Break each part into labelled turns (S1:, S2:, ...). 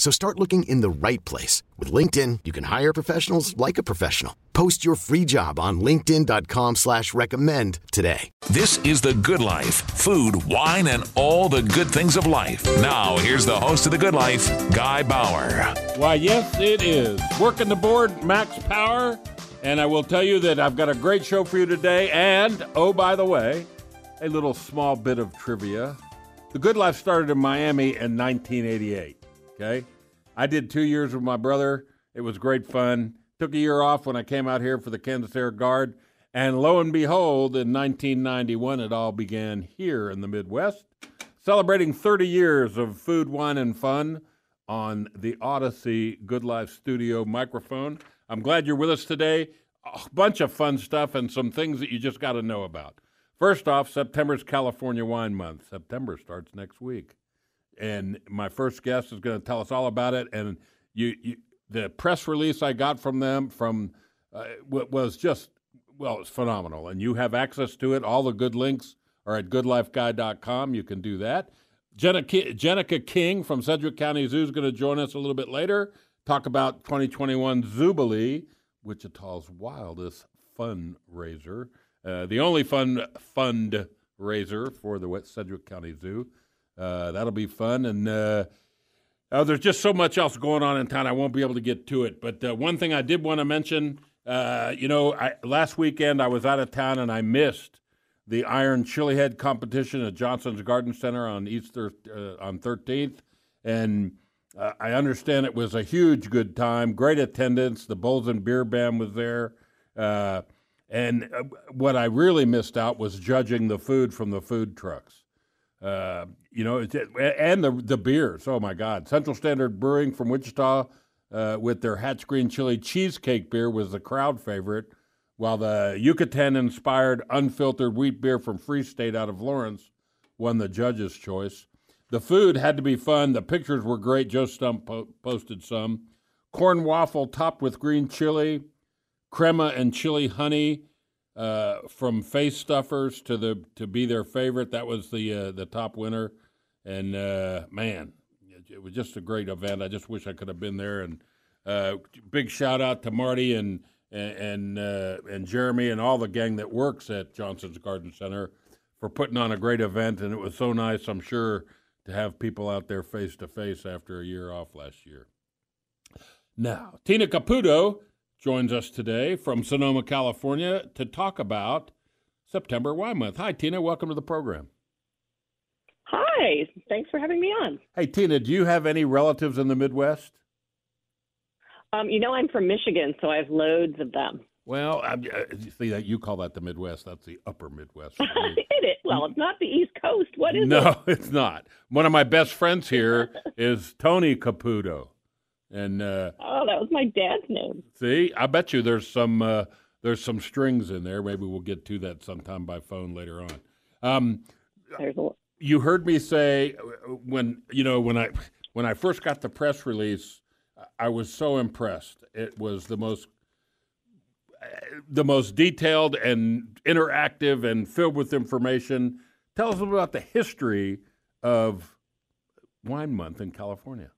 S1: So start looking in the right place. With LinkedIn, you can hire professionals like a professional. Post your free job on linkedin.com slash recommend today.
S2: This is The Good Life food, wine, and all the good things of life. Now, here's the host of The Good Life, Guy Bauer.
S3: Why, yes, it is. Working the board, Max Power. And I will tell you that I've got a great show for you today. And, oh, by the way, a little small bit of trivia. The Good Life started in Miami in 1988. Okay. I did two years with my brother. It was great fun. Took a year off when I came out here for the Kansas Air Guard. And lo and behold, in 1991, it all began here in the Midwest, celebrating 30 years of food, wine, and fun on the Audacy Good Life Studio microphone. I'm glad you're with us today. A bunch of fun stuff and some things that you just got to know about. First off, September's California Wine Month. September starts next week and my first guest is going to tell us all about it. And you, you the press release I got from them from uh, was just well, it's phenomenal, and you have access to it. All the good links are at goodlifeguy.com. You can do that. Jenica, Jenica King from Sedgwick County Zoo is going to join us a little bit later. Talk about 2021 Zoobilee, Wichita's wildest fundraiser, uh, the only fun fundraiser for the Sedgwick County Zoo. Uh, that'll be fun. And uh, uh, there's just so much else going on in town, I won't be able to get to it. But uh, one thing I did want to mention, uh, you know, I, last weekend I was out of town and I missed the Iron Chili Head competition at Johnson's Garden Center on Easter on 13th, and I understand it was a huge good time, great attendance. The Bulls and Beer Band was there. and what I really missed out was judging the food from the food trucks. Uh, you know, and the the beers. Oh my God! Central Standard Brewing from Wichita uh, with their Hatch Green Chili Cheesecake beer was the crowd favorite, while the Yucatan-inspired unfiltered wheat beer from Free State out of Lawrence won the judges' choice. The food had to be fun. The pictures were great. Joe Stump po- posted some. Corn waffle topped with green chili, crema and chili honey uh, from face stuffers to the to be their favorite. That was the uh, the top winner, and uh, man, it was just a great event. I just wish I could have been there. And uh, big shout out to Marty and and uh, and Jeremy and all the gang that works at Johnson's Garden Center for putting on a great event. And it was so nice, I'm sure, to have people out there face to face after a year off last year. Now, Tina Caputo joins us today from Sonoma, California, to talk about September Wine Month. Hi, Tina. Welcome to the program.
S4: Hi. Thanks for having me on.
S3: Hey, Tina, do you have any relatives in the Midwest?
S4: Um, you know, I'm from Michigan, so I have loads of them.
S3: Well, I, see that you call that the Midwest. That's the Upper Midwest.
S4: it is. Well, it's not the East Coast. What is
S3: no,
S4: it?
S3: No, it's not. One of my best friends here is Tony Caputo. And uh,
S4: oh, that was my dad's name.
S3: See, I bet you there's some uh, there's some strings in there. Maybe we'll get to that sometime by phone later on. Um,
S4: there's a...
S3: You heard me say when you know when I when I first got the press release, I was so impressed. It was the most the most detailed and interactive and filled with information. Tell us about the history of Wine Month in California.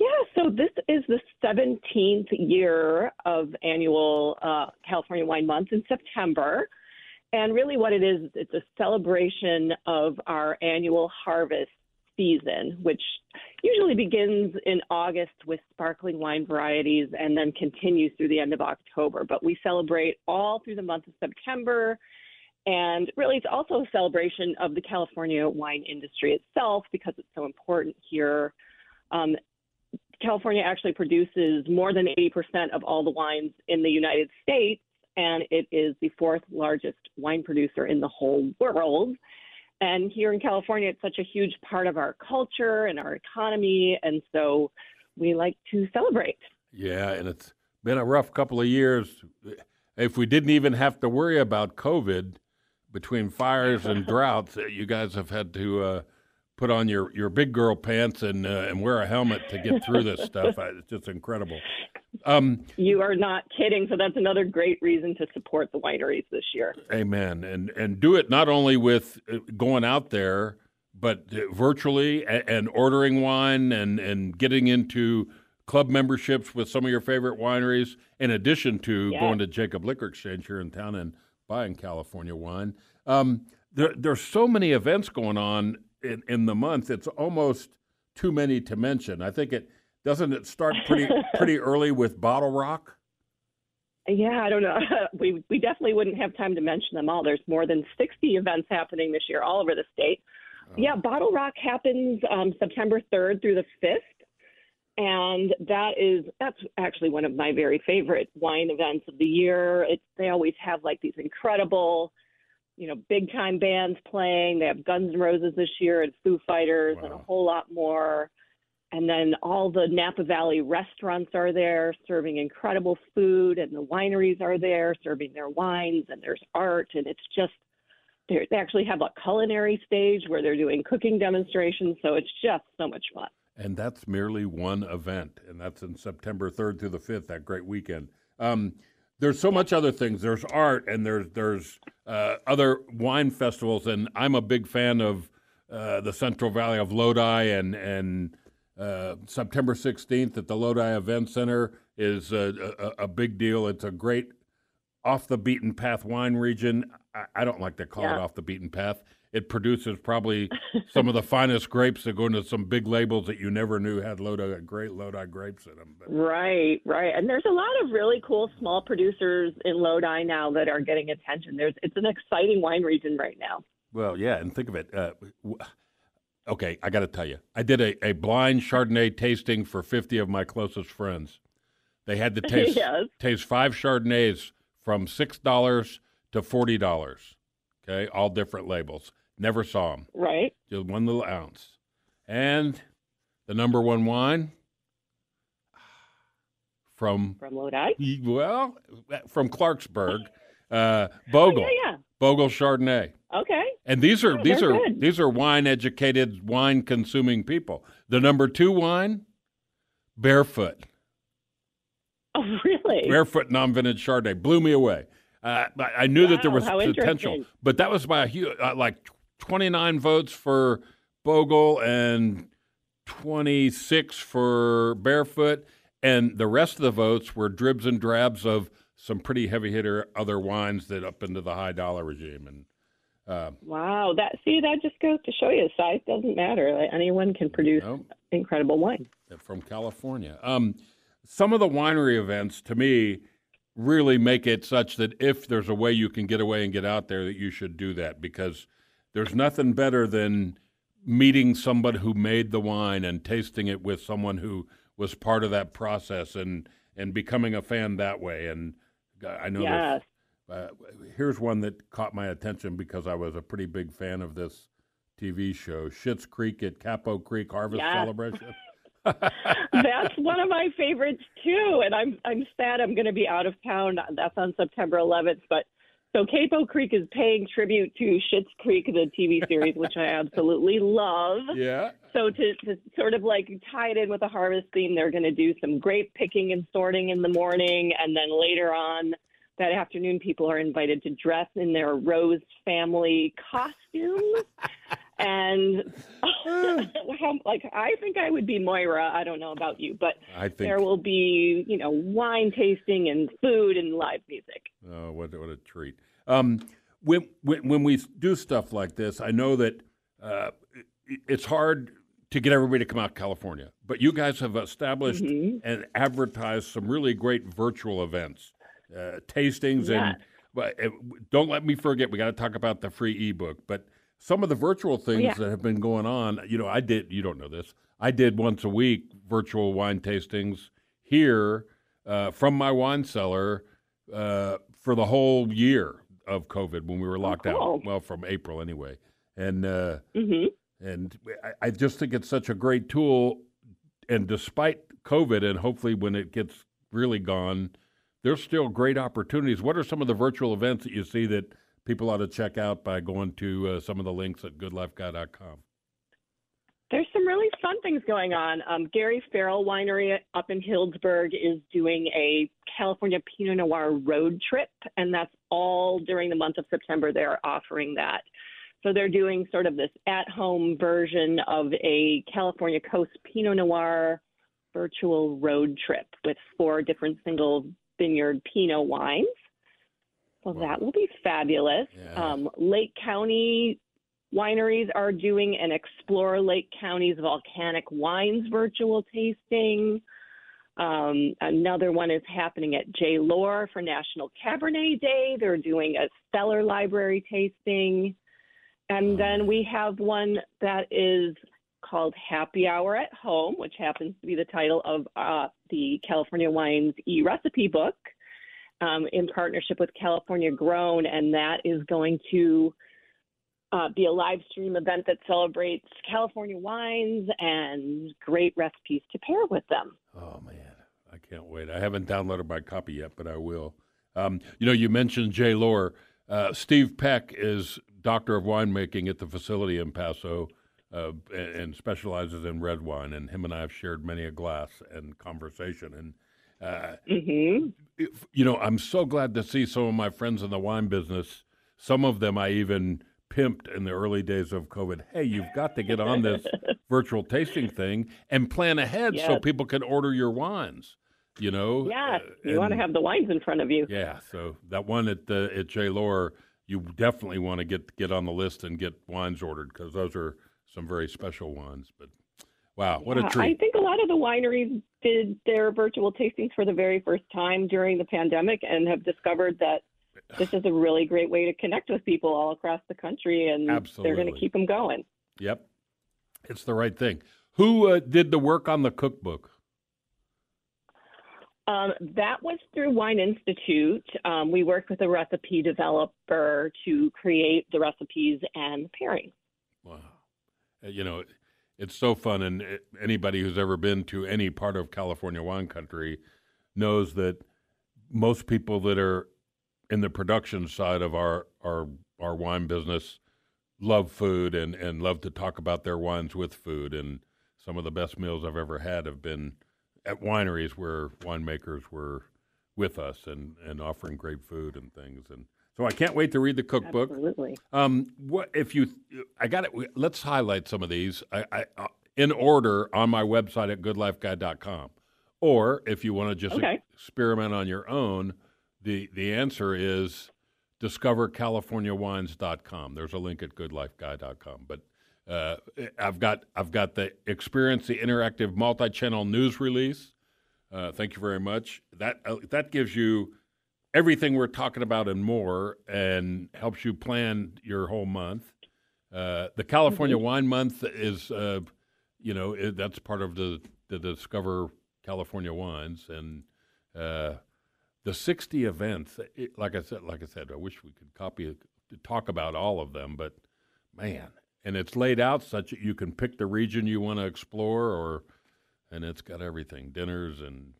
S4: Yeah, so this is the 17th year of annual uh, California Wine Month in September. And really, what it is, it's a celebration of our annual harvest season, which usually begins in August with sparkling wine varieties and then continues through the end of October. But we celebrate all through the month of September And really, it's also a celebration of the California wine industry itself because it's so important here. Um, California actually produces more than 80% of all the wines in the United States, and it is the fourth largest wine producer in the whole world. And here in California, it's such a huge part of our culture and our economy. And so we like to celebrate.
S3: Yeah, and it's been a rough couple of years. If we didn't even have to worry about COVID between fires and droughts, you guys have had to uh, put on your, your big girl pants and uh, and wear a helmet to get through this stuff. It's just incredible.
S4: Um, you are not kidding. So that's another great reason to support the wineries this year.
S3: Amen. And and do it not only with uh, going out there, but uh, virtually and, and ordering wine and and getting into club memberships with some of your favorite wineries, in addition to yes. going to Jacob Liquor Exchange here in town and buying California wine. Um, there, there's so many events going on in, in the month. It's almost too many to mention. I think it doesn't it start pretty pretty early with Bottle Rock.
S4: Yeah, I don't know. We we definitely wouldn't have time to mention them all. There's more than 60 events happening this year all over the state. Oh. Yeah, Bottle Rock happens um, September 3rd through the 5th, and that is that's actually one of my very favorite wine events of the year. It's they always have like these incredible you know, big time bands playing. They have Guns N' Roses this year and Foo Fighters wow. and a whole lot more. And then all the Napa Valley restaurants are there serving incredible food, and the wineries are there serving their wines, and there's art, and it's just they actually have a culinary stage where they're doing cooking demonstrations. So it's just so much fun.
S3: And that's merely one event, and that's in September 3rd through the 5th, that great weekend. Um, there's so much other things. There's art and there's there's uh, other wine festivals, and I'm a big fan of uh, the Central Valley of Lodi and and uh, September 16th at the Lodi Event Center is a, a, a, big deal. It's a great off the beaten path wine region. I, I don't like to call yeah. it off the beaten path it produces probably some of the finest grapes that go into some big labels that you never knew had Lodi great Lodi grapes in them.
S4: But. Right, right. And there's a lot of really cool small producers in Lodi now that are getting attention. There's it's an exciting wine region right now.
S3: Well, yeah, and think of it. Uh, okay, I got to tell you, I did a, a blind Chardonnay tasting for 50 of my closest friends. They had to taste yes. taste five Chardonnays from six dollars to forty dollars. Okay, all different labels. Never saw them.
S4: Right.
S3: Just one little ounce. And the number one wine from
S4: from Lodi.
S3: Well, from Clarksburg, uh, Bogle.
S4: Oh, yeah, yeah.
S3: Bogle Chardonnay.
S4: Okay.
S3: And these are oh, these are good. these are wine educated, wine consuming people. The number two wine, Barefoot.
S4: Oh, really?
S3: Barefoot non vintage Chardonnay blew me away. Uh, I knew wow, that there was potential, but that was by a uh, like 29 votes for Bogle and 26 for Barefoot, and the rest of the votes were dribs and drabs of some pretty heavy hitter other wines that up into the high dollar regime. And
S4: uh, wow, that see that just goes to show you size doesn't matter. Like, anyone can produce incredible wine
S3: from California. Um, some of the winery events, to me, really make it such that if there's a way you can get away and get out there, that you should do that because there's nothing better than meeting somebody who made the wine and tasting it with someone who was part of that process and and becoming a fan that way. And I know
S4: yes.
S3: uh, here's one that caught my attention because I was a pretty big fan of this TV show, Schitt's Creek at Capo Creek Harvest. Celebration.
S4: That's one of my favorites too, and I'm I'm sad I'm going to be out of town. That's on September 11th, but so Capo Creek is paying tribute to Schitt's Creek, the TV series, which I absolutely love.
S3: Yeah.
S4: So to, to sort of like tie it in with the harvest theme, they're going to do some grape picking and sorting in the morning, and then later on that afternoon, people are invited to dress in their Rose family costumes. and like I think I would be Moira. I don't know about you, but
S3: I think
S4: there will be you know wine tasting and food and live music.
S3: Oh, what what a treat! Um, when, when when we do stuff like this, I know that uh, it's hard to get everybody to come out to California, but you guys have established mm-hmm. and advertised some really great virtual events, uh, tastings, yeah. and but uh, don't let me forget. We got to talk about the free ebook, but some of the virtual things
S4: yeah.
S3: that have been going on. You know, I did. You don't know this. I did once a week virtual wine tastings here uh, from my wine cellar uh, for the whole year of COVID when we were locked
S4: oh, cool.
S3: out. Well, from April anyway, and uh,
S4: mm-hmm.
S3: and I, I just think it's such a great tool. And despite COVID, and hopefully when it gets really gone, there's still great opportunities. What are some of the virtual events that you see that people ought to check out by going to uh, some of the links at goodlifeguy.com?
S4: There's some really fun things going on. Um, Gary Farrell Winery up in Healdsburg is doing a California Pinot Noir road trip, and that's all during the month of September. They're offering that. So they're doing sort of this at home version of a California Coast Pinot Noir virtual road trip with four different single vineyard Pinot wines. Wow. that will be fabulous. Yeah. Um, Lake County wineries are doing an Explore Lake County's Volcanic Wines virtual tasting. Um, another one is happening at J. Lohr for National Cabernet Day. They're doing a stellar library tasting. And then we have one that is called Happy Hour at Home, which happens to be the title of uh, the California Wines e recipe book um, in partnership with California Grown. And that is going to uh, be a live stream event that celebrates California wines and great recipes to pair with them.
S3: Oh, man. I can't wait. I haven't downloaded my copy yet, but I will. Um, you know, you mentioned J. Lohr. Uh, Steve Peck is doctor of winemaking at the facility in Paso uh, and, and, specializes in red wine. And him and I have shared many a glass and conversation. And uh,
S4: mm-hmm.
S3: if, you know, I'm so glad to see some of my friends in the wine business. Some of them I even pimped in the early days of COVID. Hey, you've got to get on this virtual tasting thing and plan ahead yes. so people can order your wines. You know,
S4: yeah, uh, you want to have the wines in front of you.
S3: Yeah, so that one at uh, at J. Lohr, you definitely want to get get on the list and get wines ordered because those are some very special wines. But wow, what
S4: yeah,
S3: a treat!
S4: I think a lot of the wineries did their virtual tastings for the very first time during the pandemic and have discovered that this is a really great way to connect with people all across the country, and
S3: Absolutely.
S4: they're going to keep them going.
S3: Yep, it's the right thing. Who uh, did the work on the cookbook?
S4: Um, that was through Wine Institute. Um, we worked with a recipe developer to create the recipes and the pairing.
S3: Wow. Uh, you know, it's so fun, and anybody who's ever been to any part of California wine country knows that most people that are in the production side of our our our wine business love food and and love to talk about their wines with food and some of the best meals I've ever had have been at wineries where winemakers were with us and and offering great food and things and so I can't wait to read the cookbook.
S4: Absolutely.
S3: Um, what if you? I got it. Let's highlight some of these. I, I uh, in order on my website at goodlifeguy.com. Or if you want to just
S4: okay.
S3: experiment on your own, the the answer is discovercaliforniawines.com. There's a link at goodlifeguy.com. But uh, I've got I've got the experience the interactive multi-channel news release. Uh, thank you very much. That uh, that gives you everything we're talking about and more, and helps you plan your whole month. Uh, the California mm-hmm. Wine Month is, uh, you know, it, that's part of the the Discover California Wines, and uh, the 60 events it, like i said like i said i wish we could copy talk about all of them but man and it's laid out such that you can pick the region you want to explore or and it's got everything dinners and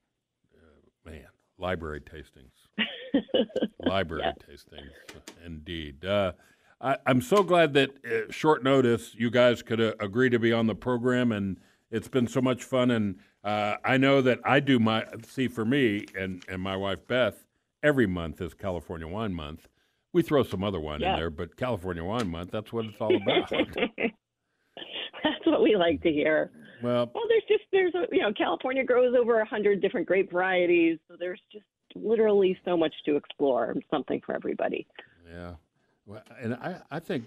S3: uh, man library tastings library yeah. tastings indeed uh, I, am so glad that uh, short notice you guys could uh, agree to be on the program and it's been so much fun and uh, I know that I do my see for me and and my wife Beth every month is California Wine Month. We throw some other wine yeah. in there, but California Wine Month that's what it's all about.
S4: that's what we like to hear.
S3: Well,
S4: well, there's just there's a, you know California grows over a hundred different grape varieties, so there's just literally so much to explore. Something for everybody.
S3: Yeah, well, and I I think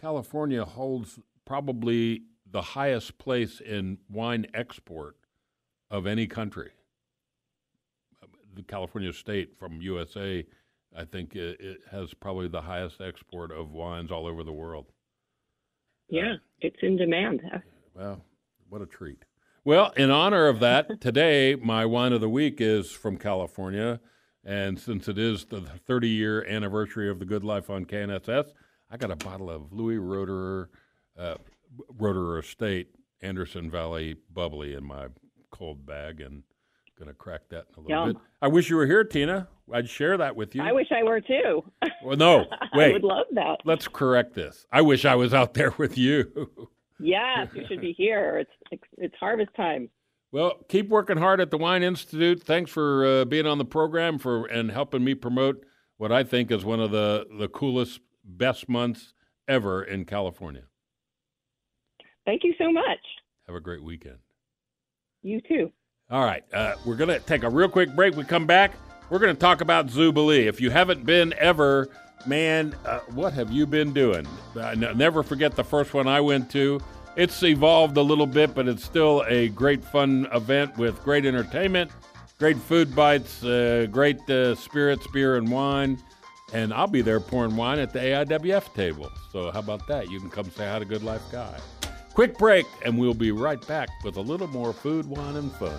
S3: California holds probably the highest place in wine export of any country. The California state from USA I think it, it has probably the highest export of wines all over the world.
S4: Yeah, uh, it's in demand.
S3: Well, what a treat. Well, in honor of that, today my wine of the week is from California. And since it is the 30 year anniversary of the Good Life on KNSS, I got a bottle of Louis Roederer, uh, Roederer Estate Anderson Valley bubbly in my cold bag and going to crack that in a little
S4: Yum.
S3: bit. I wish you were here, Tina. I'd share that with you.
S4: I wish I were too.
S3: Well, no, wait.
S4: I would love that.
S3: Let's correct this. I wish I was out there with you.
S4: Yes, you should be here. It's it's harvest time.
S3: Well, keep working hard at the Wine Institute. Thanks for uh, being on the program for and helping me promote what I think is one of the the coolest, best months ever in California.
S4: Thank you so much.
S3: Have a great weekend.
S4: You too.
S3: All right, uh, we're going to take a real quick break. We come back. We're going to talk about Zoobilee. If you haven't been ever, man, uh, what have you been doing? Uh, never forget the first one I went to. It's evolved a little bit, but it's still a great, fun event with great entertainment, great food bites, uh, great uh, spirits, beer, and wine. And I'll be there pouring wine at the AIWF table. So, how about that? You can come say hi to Good Life Guy. Quick break, and we'll be right back with a little more food, wine, and fun.